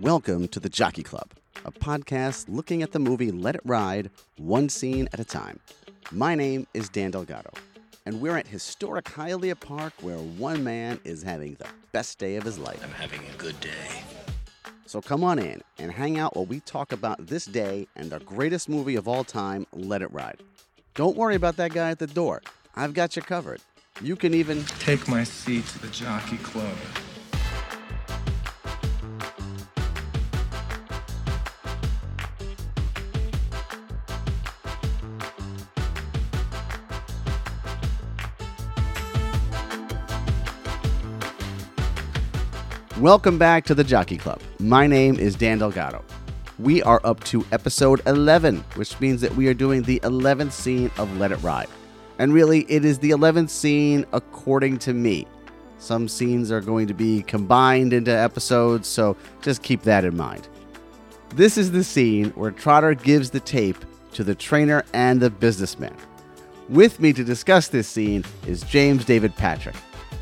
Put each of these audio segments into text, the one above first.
Welcome to the Jockey Club, a podcast looking at the movie Let It Ride, one scene at a time. My name is Dan Delgado, and we're at historic Hialeah Park where one man is having the best day of his life. I'm having a good day. So come on in and hang out while we talk about this day and the greatest movie of all time, Let It Ride. Don't worry about that guy at the door. I've got you covered. You can even Take my seat to the Jockey Club. Welcome back to the Jockey Club. My name is Dan Delgado. We are up to episode 11, which means that we are doing the 11th scene of Let It Ride. And really, it is the 11th scene according to me. Some scenes are going to be combined into episodes, so just keep that in mind. This is the scene where Trotter gives the tape to the trainer and the businessman. With me to discuss this scene is James David Patrick.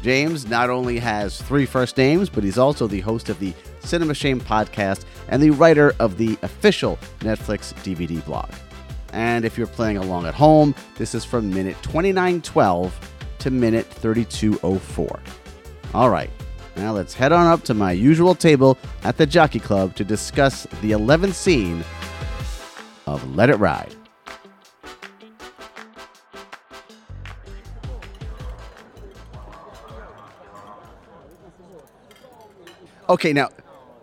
James not only has three first names, but he's also the host of the Cinema Shame podcast and the writer of the official Netflix DVD blog. And if you're playing along at home, this is from minute 2912 to minute 3204. All right, now let's head on up to my usual table at the Jockey Club to discuss the 11th scene of Let It Ride. Okay, now,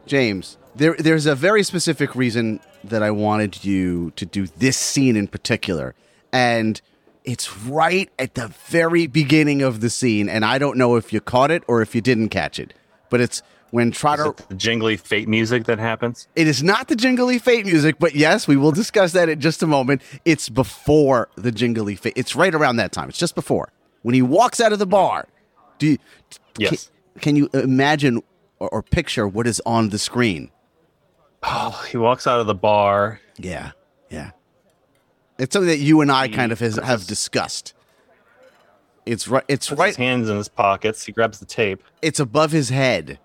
James, there there's a very specific reason that I wanted you to do this scene in particular, and it's right at the very beginning of the scene, and I don't know if you caught it or if you didn't catch it, but it's when Trotter. it the jingly fate music that happens? It is not the jingly fate music, but yes, we will discuss that in just a moment. It's before the jingly fate. It's right around that time. It's just before when he walks out of the bar. Do you, Yes. Can, can you imagine or, or picture what is on the screen? Oh, he walks out of the bar. Yeah, yeah. It's something that you and I kind of has, have discussed. It's right. It's right. his hands in his pockets. He grabs the tape. It's above his head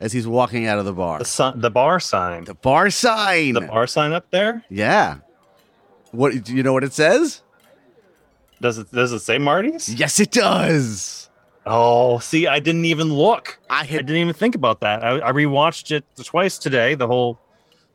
as he's walking out of the bar. The sun, the bar sign. The bar sign. The bar sign up there. Yeah. What do you know? What it says? Does it does it say Marty's? Yes, it does. Oh, see, I didn't even look. I I didn't even think about that. I, I rewatched it twice today. The whole,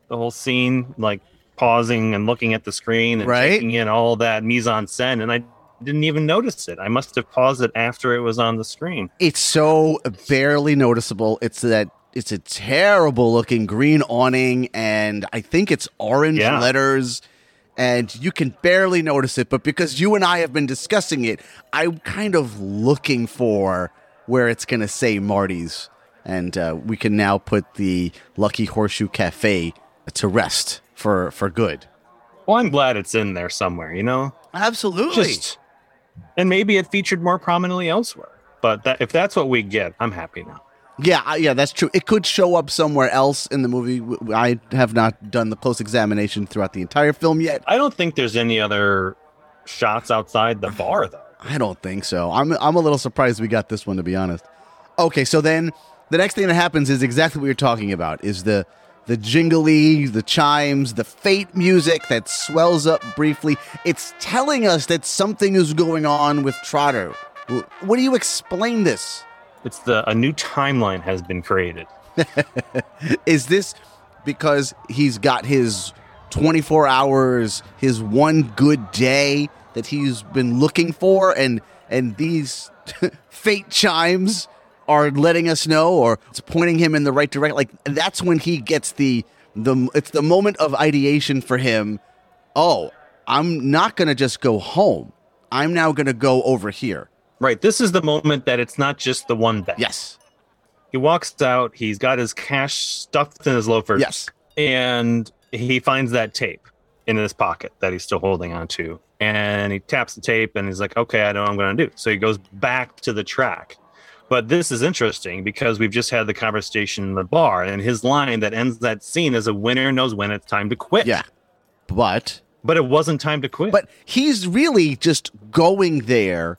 the whole scene, like pausing and looking at the screen and Right. taking in all that mise en scène, and I didn't even notice it. I must have paused it after it was on the screen. it's so barely noticeable. It's that it's a terrible looking green awning, and I think it's orange Yeah. letters, and you can barely notice it. But because you and I have been discussing it, I'm kind of looking for where it's going to say Marty's, and uh, we can now put the Lucky Horseshoe Cafe to rest for for good. Well, I'm glad it's in there somewhere. You know. Absolutely. just and maybe it featured more prominently elsewhere but that, if that's what we get i'm happy now Yeah, yeah, that's true. It could show up somewhere else in the movie. I have not done the close examination throughout the entire film yet. i don't think there's any other shots outside the bar though I don't think so. I'm I'm a little surprised we got this one to be honest. Okay, so then the next thing that happens is exactly what you're talking about. Is the the jingly, the chimes, the fate music that swells up briefly. It's telling us that something is going on with Trotter. What do you explain this? It's the a new timeline has been created. Is this because he's got his 24 hours his one good day that he's been looking for and and these fate chimes are letting us know or it's pointing him in the right direction like that's when he gets the the it's the moment of ideation for him. Oh i'm not going to just go home. I'm now going to go over here right this is the moment that it's not just the one bet. Yes. He walks out he's got his cash stuffed in his loafers yes. and he finds that tape in his pocket that he's still holding on to and he taps the tape and he's like okay i know what i'm going to do. So he goes back to the track. But this is interesting because we've just had the conversation in the bar and his line that ends that scene is a winner knows when it's time to quit. Yeah. But but it wasn't time to quit. But he's really just going there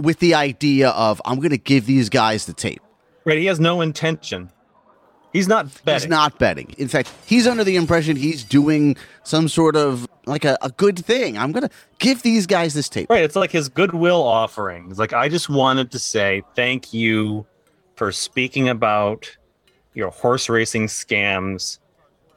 with the idea of I'm going to give these guys the tape. right he has no intention He's not betting. He's not betting. In fact, he's under the impression he's doing some sort of like a, a good thing. I'm gonna give these guys this tape. Right. It's like his goodwill offering. It's like I just wanted to say thank you for speaking about your horse racing scams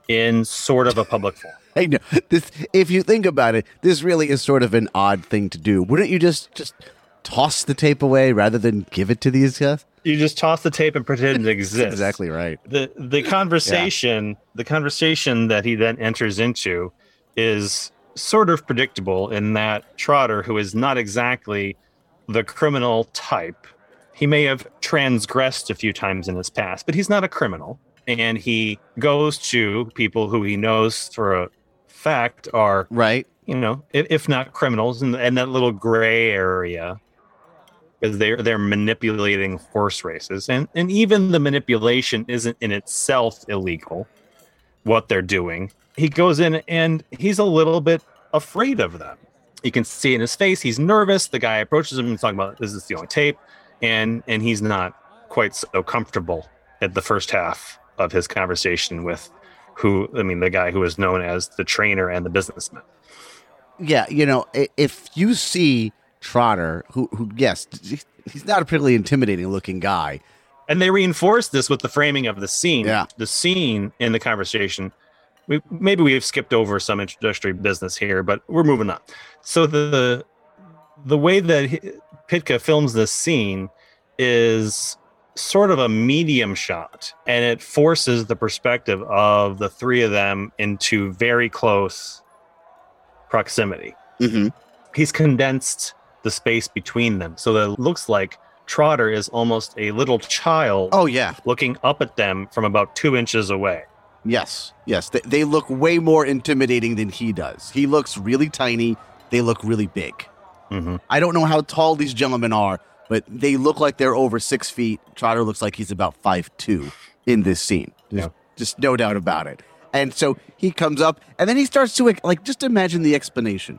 in sort of a public forum. I know this. If you think about it, this really is sort of an odd thing to do. Wouldn't you just just toss the tape away rather than give it to these guys? You just toss the tape and pretend it exists. exactly right. The the conversation the conversation that he then enters into is sort of predictable in that Trotter, who is not exactly the criminal type, he may have transgressed a few times in his past, but he's not a criminal. And he goes to people who he knows for a fact are, Right. you know, if, if not criminals, in, in that little gray area, because they're they're manipulating horse races, and and even the manipulation isn't in itself illegal. What they're doing, he goes in and he's a little bit afraid of them. You can see in his face he's nervous. The guy approaches him and talking about this is the only tape, and and he's not quite so comfortable at the first half of his conversation with who I mean the guy who is known as the trainer and the businessman. Yeah. You know, if you see Trotter, who who yes, he's not a particularly intimidating looking guy. And they reinforce this with the framing of the scene. Yeah. The scene in the conversation. We maybe we've skipped over some introductory business here, but we're moving on. So the the way that Pytka films this scene is sort of a medium shot, and it forces the perspective of the three of them into very close proximity Mm-hmm. he's condensed the space between them so that it looks like Trotter is almost a little child Oh yeah. looking up at them from about two inches away. Yes. Yes. They, they look way more intimidating than he does. He looks really tiny. They look really big. Mhm. I don't know how tall these gentlemen are, but they look like they're over six feet. Trotter looks like he's about five two in this scene. There's Yeah. just no doubt about it. And so he comes up, and then he starts to like just imagine the explanation.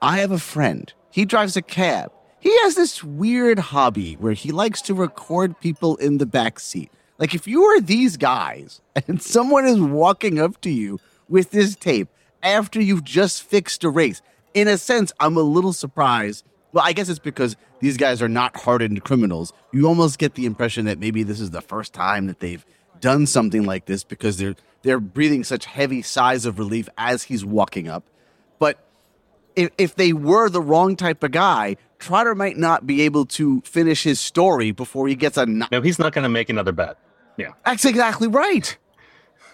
I have a friend. He drives a cab. He has this weird hobby where he likes to record people in the back seat. Like if you are these guys and someone is walking up to you with this tape after you've just fixed a race, in a sense, I'm a little surprised. Well, I guess it's because these guys are not hardened criminals. You almost get the impression that maybe this is the first time that they've done something like this because they're they're breathing such heavy sighs of relief as he's walking up. If, if they were the wrong type of guy, Trotter might not be able to finish his story before he gets a. No, he's not going to make another bet. Yeah. That's exactly right.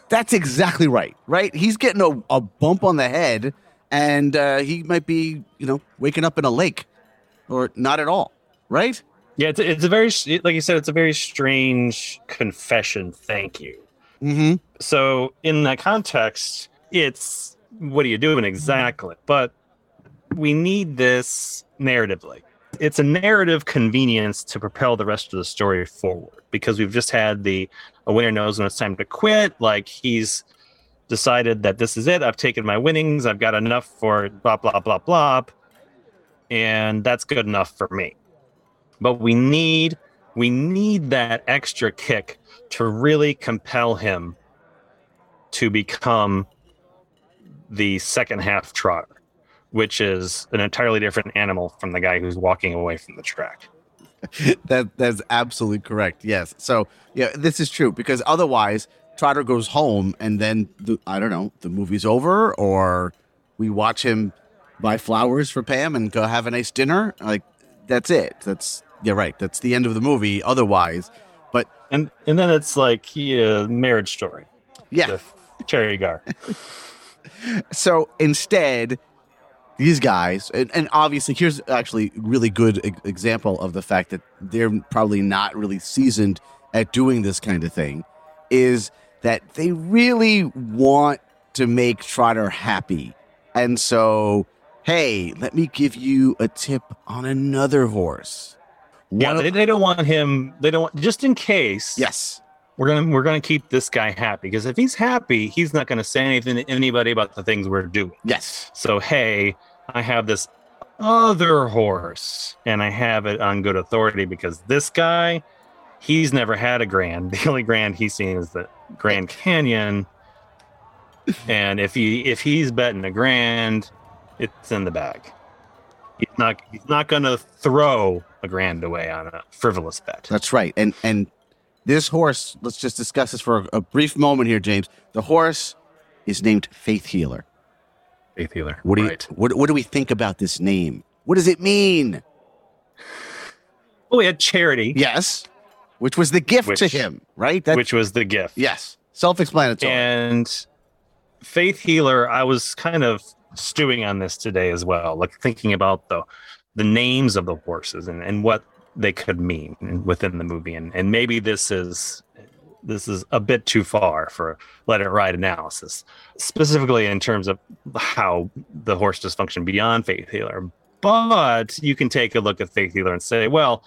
That's exactly right. Right? He's getting a, a bump on the head, and uh, he might be, you know, waking up in a lake, or not at all. Right? Yeah, it's, it's a very, like you said, it's a very strange confession. Thank you. Mm-hmm. So, in that context, it's what are you doing exactly? But we need this narratively. It's a narrative convenience to propel the rest of the story forward because we've just had the a winner knows when it's time to quit. Like he's decided that this is it. I've taken my winnings. I've got enough for blah blah blah blah, and that's good enough for me. But we need we need that extra kick to really compel him to become the second half trotter, which is an entirely different animal from the guy who's walking away from the track. That that's absolutely correct. Yes. So yeah, this is true because otherwise Trotter goes home and then the, I don't know the movie's over or we watch him buy flowers for Pam and go have a nice dinner. Like that's it. That's yeah right. That's the end of the movie. Otherwise, but And and then it's like he, a marriage story yeah. with Teri Garr. So instead, these guys, and, and obviously, here's actually a really good example of the fact that they're probably not really seasoned at doing this kind of thing, is that they really want to make Trotter happy. And so, hey, let me give you a tip on another horse. Yeah, One of- they, they don't want him. They don't want just in case. yes. we're gonna we're gonna keep this guy happy because if he's happy, he's not gonna say anything to anybody about the things we're doing. Yes. So hey, I have this other horse, and I have it on good authority because this guy, he's never had a grand. The only grand he's seen is the Grand Canyon. and if he if he's betting a grand, it's in the bag. He's not he's not gonna throw a grand away on a frivolous bet. That's right. And and this horse, let's just discuss this for a, a brief moment here, James. The horse is named Faith Healer. Faith healer. What do you right. what, what do we think about this name? What does it mean? Well, we had charity, Yes. Which was the gift to him, right? That, which was the gift. yes. Self-explanatory. And Faith Healer, I was kind of stewing on this today as well, like thinking about the the names of the horses and, and what they could mean within the movie. And and maybe this is this is a bit too far for let it ride analysis, specifically in terms of how the horse does function beyond Faith Healer. But you can take a look at Faith Healer and say, well,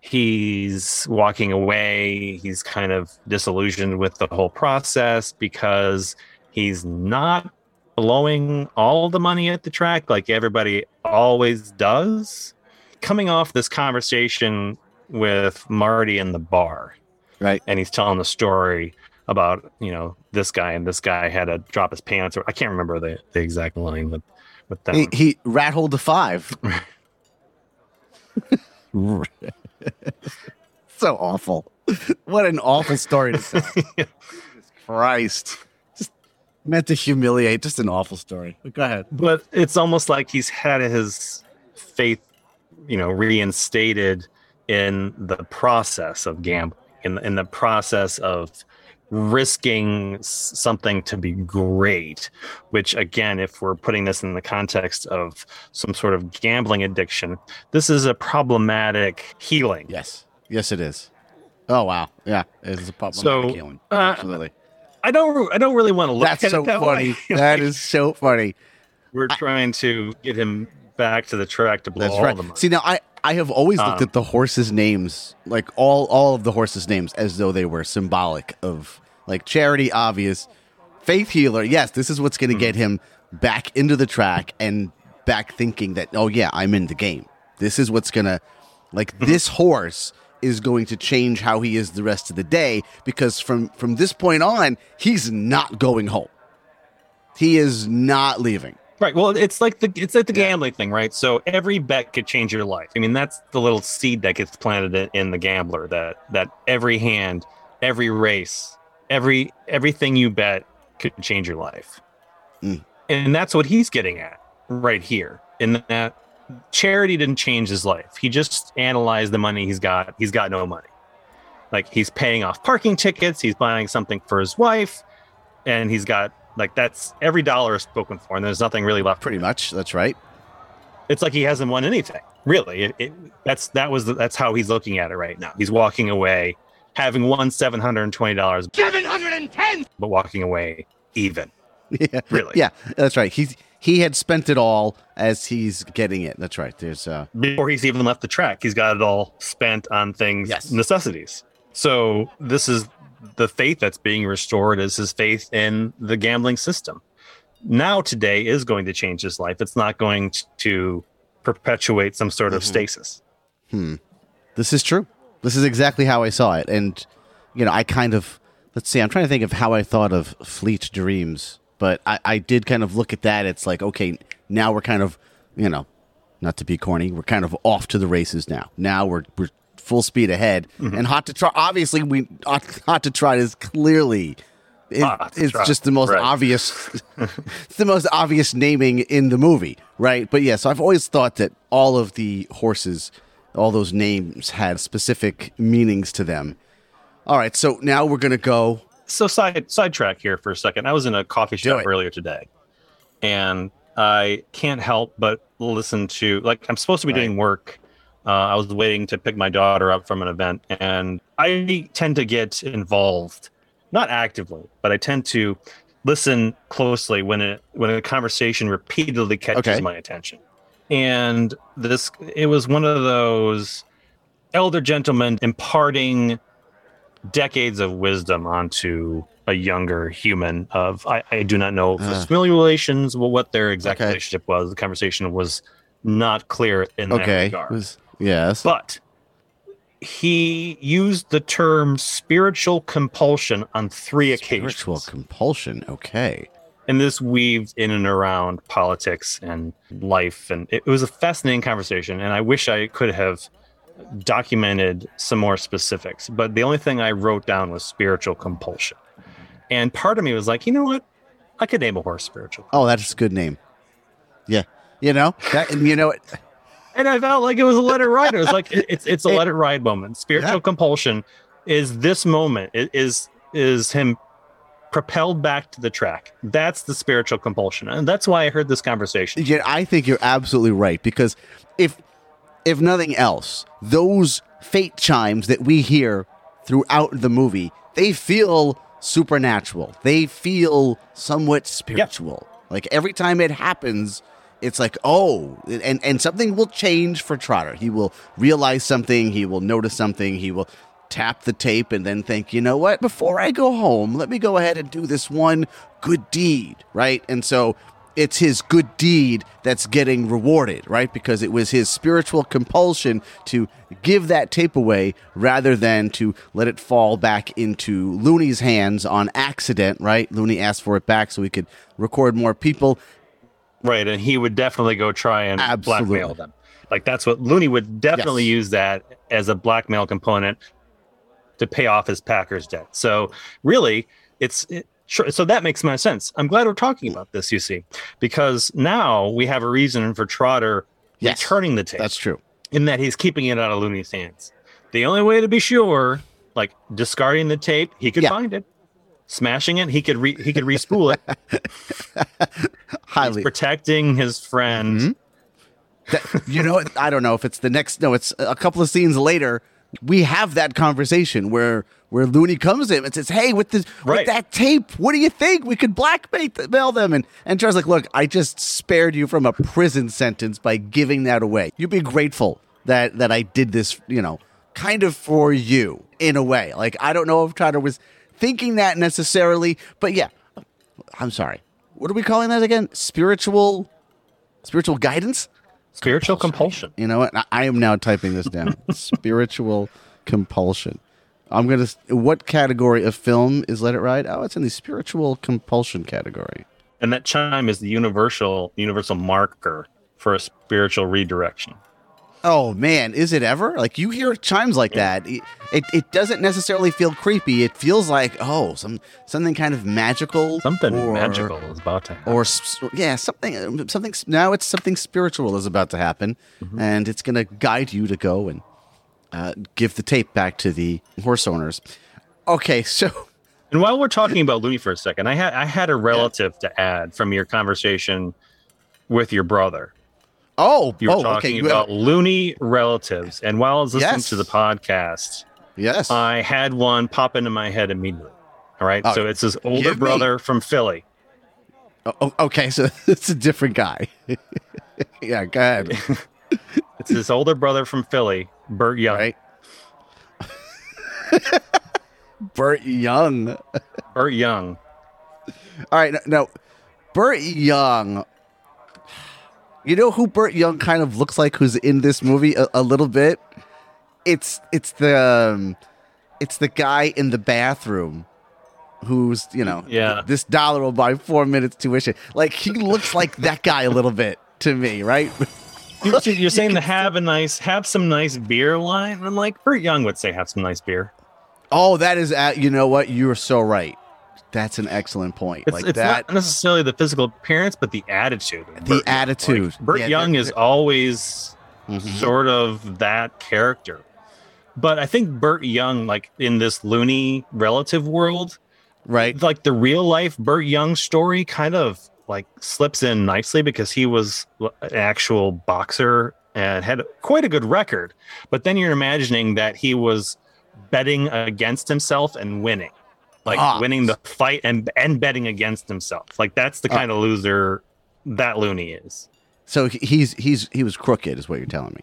he's walking away. He's kind of disillusioned with the whole process because he's not blowing all the money at the track like everybody always does. Coming off this conversation with Marty in the bar, right. and he's telling the story about you know this guy and this guy had to drop his pants or I can't remember the, the exact line but with them. He, he rat holed the five. so awful. What an awful story to tell. Christ. Just meant to humiliate. Just an awful story. But go ahead. but it's almost like he's had his faith you know reinstated in the process of gambling in, in the process of risking something to be great which again if we're putting this in the context of some sort of gambling addiction this is a problematic healing Yes. Yes, it is. Oh, wow. Yeah. It's a problem. So, healing. uh, Absolutely. i don't i don't really want to look That's at so it that funny. way. That is so funny. we're trying to get him back to the track to blow That's all right. the money See now, I I have always looked Um, at the horses' names, like all all of the horses' names, as though they were symbolic of like charity, obvious, faith healer. Yes, this is what's going to Mm-hmm. get him back into the track and back thinking that oh yeah, I'm in the game. This is what's gonna like Mm-hmm. this horse is going to change how he is the rest of the day because from from this point on, he's not going home. He is not leaving. Right. Well, it's like the it's like the gambling thing, right? So every bet could change your life. I mean, that's the little seed that gets planted in, in the gambler. That that every hand, every race, every everything you bet could change your life, Mm. and that's what he's getting at right here. In that charity didn't change his life. He just analyzed the money he's got. He's got no money. Like he's paying off parking tickets. He's buying something for his wife, and he's got like that's every dollar is spoken for, and there's nothing really left. Pretty much. That's right. It's like he hasn't won anything. Really, it, it, that's that was the, that's how he's looking at it right now. He's walking away, having won seven hundred and twenty dollars, seven hundred and ten, but walking away even. Yeah, Really? Yeah, that's right. He's he had spent it all as he's getting it. That's right. There's uh before he's even left the track. He's got it all spent on things, Yes. necessities. So this is the faith that's being restored is his faith in the gambling system. Now today is going to change his life. It's not going to perpetuate some sort of Mhm. stasis. this is true. This is exactly how I saw it. And you know, I kind of let's see, I'm trying to think of how I thought of Fleet Dreams, but I, I did kind of look at that. It's like, okay, now we're kind of, you know, not to be corny, we're kind of off to the races now. Now we're we're full speed ahead. Mm-hmm. And Hot to Trot obviously we Hot, Hot to Trot is clearly it- it's Trot, just the most right. obvious it's the most obvious naming in the movie, right? But yeah, so I've always thought that all of the horses, all those names had specific meanings to them. All right, so now we're gonna go. so side sidetrack here for a second. I was in a coffee shop earlier today, and I can't help but listen to like I'm supposed to be Right. doing work. Uh, I was waiting to pick my daughter up from an event, and I tend to get involved, not actively, but I tend to listen closely when it when a conversation repeatedly catches Okay. my attention. And this it was one of those elder gentlemen imparting decades of wisdom onto a younger human of I, I do not know Uh. it's relations well, what their exact Okay. relationship was the conversation was not clear in that Okay, regard was- yes, but he used the term spiritual compulsion on three occasions. Spiritual compulsion. Okay. and this weaved in and around politics and life and it was a fascinating conversation and i wish i could have documented some more specifics but the only thing i wrote down was spiritual compulsion and part of me was like you know what i could name a horse spiritual Oh, that's a good name. Yeah. You know that. and You know it. And i felt like it was a let it ride. It was like it- it's it's a let it ride moment. Spiritual Yeah. compulsion is this moment. It is is him propelled back to the track. That's the spiritual compulsion. And that's why i heard this conversation. Yeah, I think you're absolutely right because if if nothing else, those fate chimes that we hear throughout the movie, they feel supernatural. They feel somewhat spiritual. Like every time it happens, it's like, oh, and and something will change for Trotter. He will realize something, he will notice something, he will tap the tape and then think, you know what? Before I go home, let me go ahead and do this one good deed, right? And so it's his good deed that's getting rewarded, right? Because it was his spiritual compulsion to give that tape away rather than to let it fall back into Looney's hands on accident, right? Looney asked for it back so he could record more people. Right, and he would definitely go try and Absolutely. blackmail them. Like that's what Looney would definitely Yes. use that as a blackmail component to pay off his Packers debt. So really, it's it, sure. So that makes my sense. I'm glad we're talking about this. You see, because now we have a reason for Trotter Yes. returning the tape That's true. in that he's keeping it out of Looney's hands. The only way to be sure, like discarding the tape, he could Yeah. find it. Smashing it, he could re- he could respool it. Highly. protecting his friend. Mhm. That- you know, I don't know if it's the next. No, it's a couple of scenes later. We have that conversation where where Looney comes in and says, "Hey, with this Right. with that tape, what do you think? We could blackmail them." And and Charles like, "Look, I just spared you from a prison sentence by giving that away. You'd be grateful that that I did this, you know, kind of for you in a way. Like I don't know if Trotter was thinking that necessarily, but yeah, I'm sorry. What are we calling that again? Spiritual, spiritual guidance." Spiritual compulsion. You know what? I, I am now typing this down. Spiritual compulsion. I'm gonna. What category of film is Let It Ride? Oh, it's in the spiritual compulsion category. And that chime is the universal universal marker for a spiritual redirection. Oh man, is it ever? Like you hear chimes like that, it, it it doesn't necessarily feel creepy. It feels like oh, some something kind of magical, Something or- magical is about to happen. or yeah, something something. Now it's something spiritual is about to happen, Mm-hmm. and it's going to guide you to go and uh, give the tape back to the horse owners. Okay, so and while we're talking about Looney for a second, I had I had a relative to add from your conversation with your brother. Oh, oh You were oh, talking okay, about Looney relatives, and while I was listening Yes. to the podcast, yes, I had one pop into my head immediately. All right, Oh, so it's his older give me- brother from Philly. Oh, oh, okay, so it's a different guy. yeah, go ahead. It's his older brother from Philly, Burt Young. Right, Burt Young. Burt Young. All right, now, no, Burt Young. You know who Burt Young kind of looks like? Who's in this movie a, a little bit? It's it's the um, it's the guy in the bathroom who's you know Yeah. this dollar will buy four minutes tuition. Like he looks like that guy a little bit to me, right? You're, you're saying to have a nice, have some nice beer line. I'm like, Burt Young would say have some nice beer. Oh, that is at you know what you are so right. That's an excellent point. It's, like it's that. not necessarily the physical appearance, but the attitude. The Burt attitude. Like, Burt Yeah, Young is always Mhm. sort of that character. But I think Burt Young, like in this loony relative world, right. like the real life Burt Young story kind of like slips in nicely because he was an actual boxer and had quite a good record. But then you're imagining that he was betting against himself and winning. Like Ah. winning the fight and and betting against himself. Like that's the Ah. kind of loser that Looney is. So he's he's he was crooked, is what you're telling me.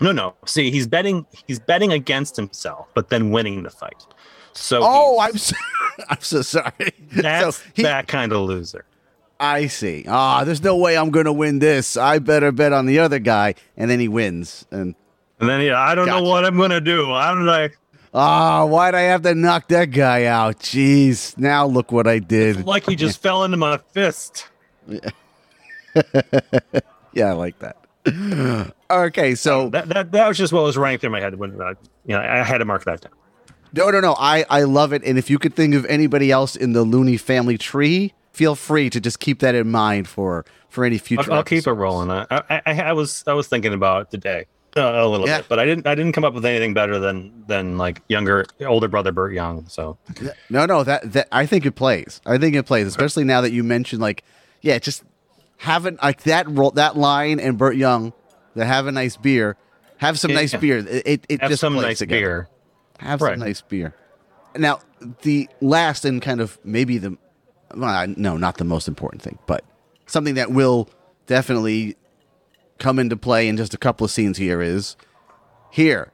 No, no. See, he's betting he's betting against himself, but then winning the fight. So Oh, I'm so, I'm so sorry. that's so he, that kind of loser. I see. Ah, there's no way I'm going to win this. I better bet on the other guy, and then he wins. And And then yeah, I don't Gotcha. know what I'm gonna do. How did Ah, why'd I have to knock that guy out? Jeez. Now look what I did. Like he just fell into my fist. Yeah, yeah, I like that. Okay, so That, that that was just what was running through my head when I, you know, I had to mark that down. no, no, no. I I love it. And if you could think of anybody else in the Looney family tree, feel free to just keep that in mind for for any future. I'll, I'll keep it rolling. I, I, I, I was I was thinking about it today uh, a little Yeah. bit, but I didn't I didn't come up with anything better than than like younger older brother Burt Young. So No, no, that that I think it plays. I think it plays, especially now that you mentioned like, yeah, just having like that role, that line and Burt Young, that have a nice beer, have some nice beer. It it, it have just some nice together. beer. Have Right. some nice beer. Now, the last and kind of maybe the well, no, not the most important thing, but something that will definitely come into play in just a couple of scenes here is here.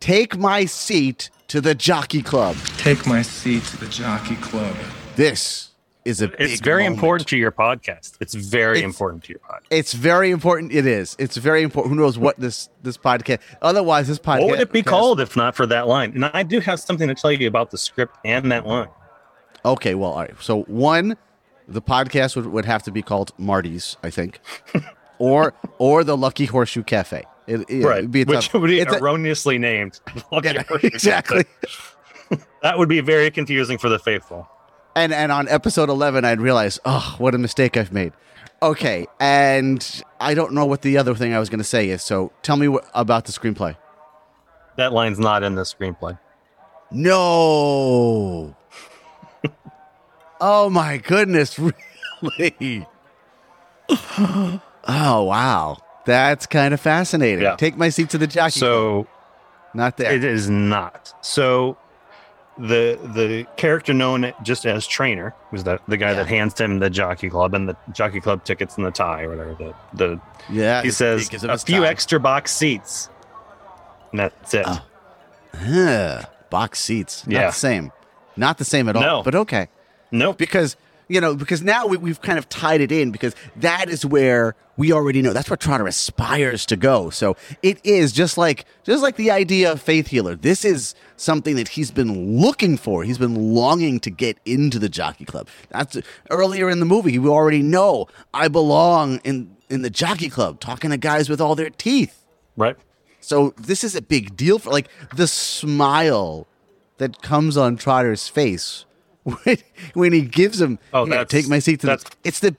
Take my seat to the jockey club. Take my seat to the jockey club. This is a It's big very moment. important to your podcast. It's very It's- important to your podcast. It's very important. It is. It's very important. Who knows what this this podcast? Otherwise, this podcast. What would it be called if not for that line? And I do have something to tell you about the script and that line. Okay, well, all right. So one, the podcast would, would have to be called Marty's, I think, or or the Lucky Horseshoe Cafe. It, it, right. be Which tough- would be it's a- erroneously named. Lucky Yeah, exactly. That would be very confusing for the faithful. And and on episode eleven, I'd realize, oh, what a mistake I've made. Okay, and I don't know what the other thing I was going to say is. So tell me what, about the screenplay. That line's not in the screenplay. No. oh my goodness, really? Oh wow. That's kind of fascinating. Yeah. Take my seat to the jockey. So not there. It is not. So the the character known just as trainer was the the guy that hands him the jockey club and the jockey club tickets and the tie or whatever. The the yeah. he says a few tie. extra box seats. And that's it. Oh. Huh, box seats. Not Yeah. the same. Not the same at all. No. But okay. nope. because you know because now we, we've kind of tied it in because that is where we already know that's where Trotter aspires to go. So it is just like just like the idea of faith healer. This is something that he's been looking for. He's been longing to get into the jockey club. That's earlier in the movie. We already know I belong in in the jockey club, talking to guys with all their teeth. Right. So this is a big deal for like the smile that comes on Trotter's face when, he gives him Oh, "Here, that's- take my seat to the, it's the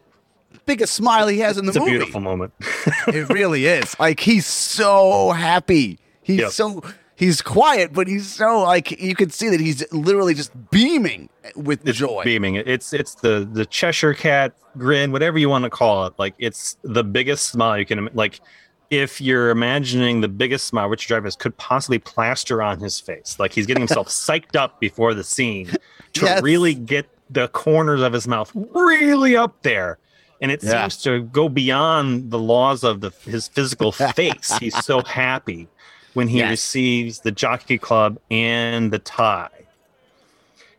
biggest smile he has in the It's a beautiful moment. it really is. Like he's so happy. He's Yep. so he's quiet, but he's so like you can see that he's literally just beaming with It's joy. beaming. It's it's the the Cheshire cat grin, whatever you want to call it. Like it's the biggest smile you can like. If you're imagining the biggest smile Richard Dreyfuss could possibly plaster on his face, like he's getting himself psyched up before the scene to Yes. really get the corners of his mouth really up there, and it Yeah. seems to go beyond the laws of the his physical face. He's so happy when he Yes. receives the jockey club and the tie.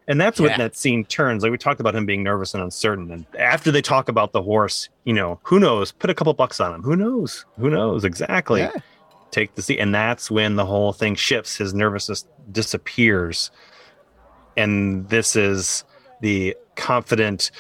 And that's Yeah. when that scene turns. Like we talked about him being nervous and uncertain. And after they talk about the horse, you know, who knows? Put a couple bucks on him. Who knows? Who knows? Exactly. Yeah. Take the seat. And that's when the whole thing shifts. His nervousness disappears. And this is the confident,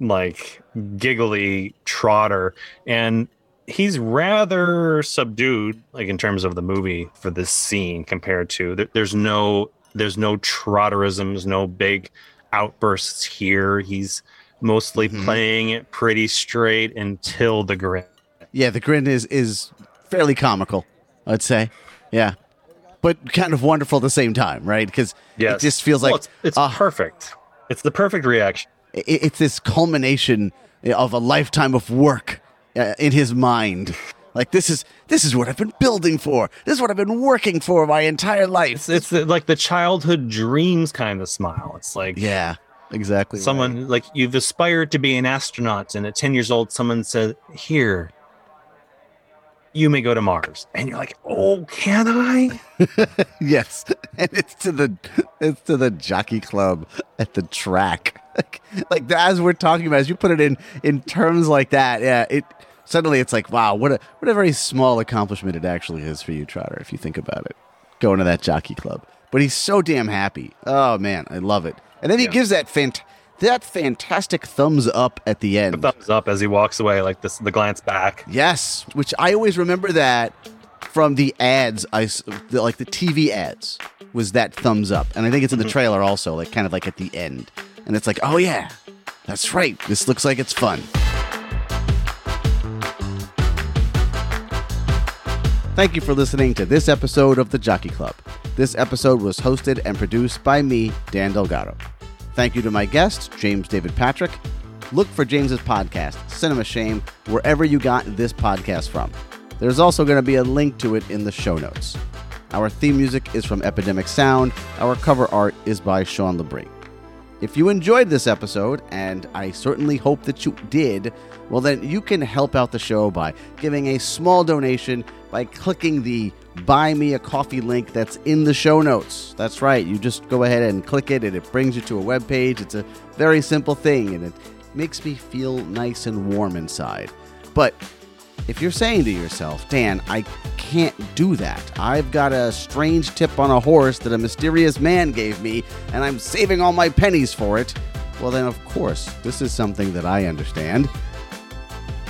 like giggly trotter. And he's rather subdued, like in terms of the movie for this scene compared to there- there's no there's no trotterisms, no big outbursts here. He's mostly Mhm. playing it pretty straight until the grin. Yeah, the grin is is fairly comical, I'd say. Yeah. But kind of wonderful at the same time, right? Because it just feels Well, like it's, it's ah, perfect. It's the perfect reaction. it, it's this culmination of a lifetime of work uh, in his mind. Like this is this is what I've been building for. This is what I've been working for my entire life. It's it's the, like the childhood dreams kind of smile. It's like Yeah, exactly. right. someone like you've aspired to be an astronaut, and at ten years old, someone said, "Here, you may go to Mars," and you're like, "Oh, can I?" yes, and it's to the it's to the jockey club at the track. Like, like as we're talking about, as you put it in in terms like that, yeah, it Suddenly, it's like, wow, what a what a very small accomplishment it actually is for you, Trotter, if you think about it, going to that jockey club. But he's so damn happy. Oh man, I love it. And then he Yeah. gives that fant- that fantastic thumbs up at the end. The thumbs up as he walks away, like this, the glance back. Yes, which I always remember that from the ads. I the, like the TV ads was that thumbs up, and I think it's in the mm-hmm. trailer also, like kind of like at the end, and it's like, oh yeah, that's right. This looks like it's fun. Thank you for listening to this episode of the Jockey Club. This episode was hosted and produced by me, Dan Delgado. Thank you to my guest, James David Patrick. Look for James's podcast, Cinema Shame, wherever you got this podcast from. There's also going to be a link to it in the show notes. Our theme music is from Epidemic Sound. Our cover art is by Sean Labrie. If you enjoyed this episode, and I certainly hope that you did, well, then you can help out the show by giving a small donation by clicking the Buy Me a Coffee link that's in the show notes. That's right, you just go ahead and click it, and it brings you to a web page. It's a very simple thing, and it makes me feel nice and warm inside. But if you're saying to yourself, Dan, I can't do that. I've got a strange tip on a horse that a mysterious man gave me, and I'm saving all my pennies for it. Well, then, of course, this is something that I understand.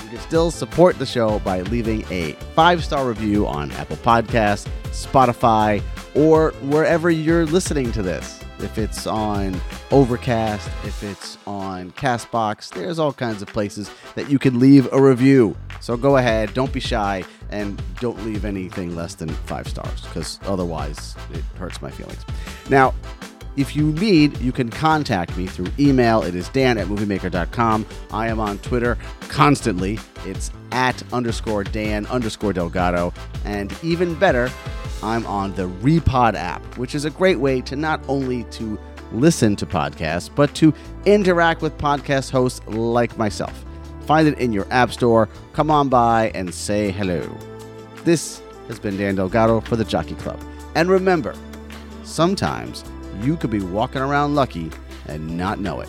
You can still support the show by leaving a five star review on Apple Podcasts, Spotify, or wherever you're listening to this. If it's on Overcast, if it's on Castbox, there's all kinds of places that you can leave a review. So go ahead, don't be shy, and don't leave anything less than five stars, because otherwise it hurts my feelings. Now, if you need, you can contact me through email. It is dan at moviemaker.com. I am on Twitter constantly. It's at underscore Dan underscore Delgado. And even better, I'm on the Repod app, which is a great way to not only to listen to podcasts, but to interact with podcast hosts like myself. Find it in your app store. Come on by and say hello. This has been Dan Delgado for the Jockey Club. And remember, sometimes you could be walking around lucky and not know it.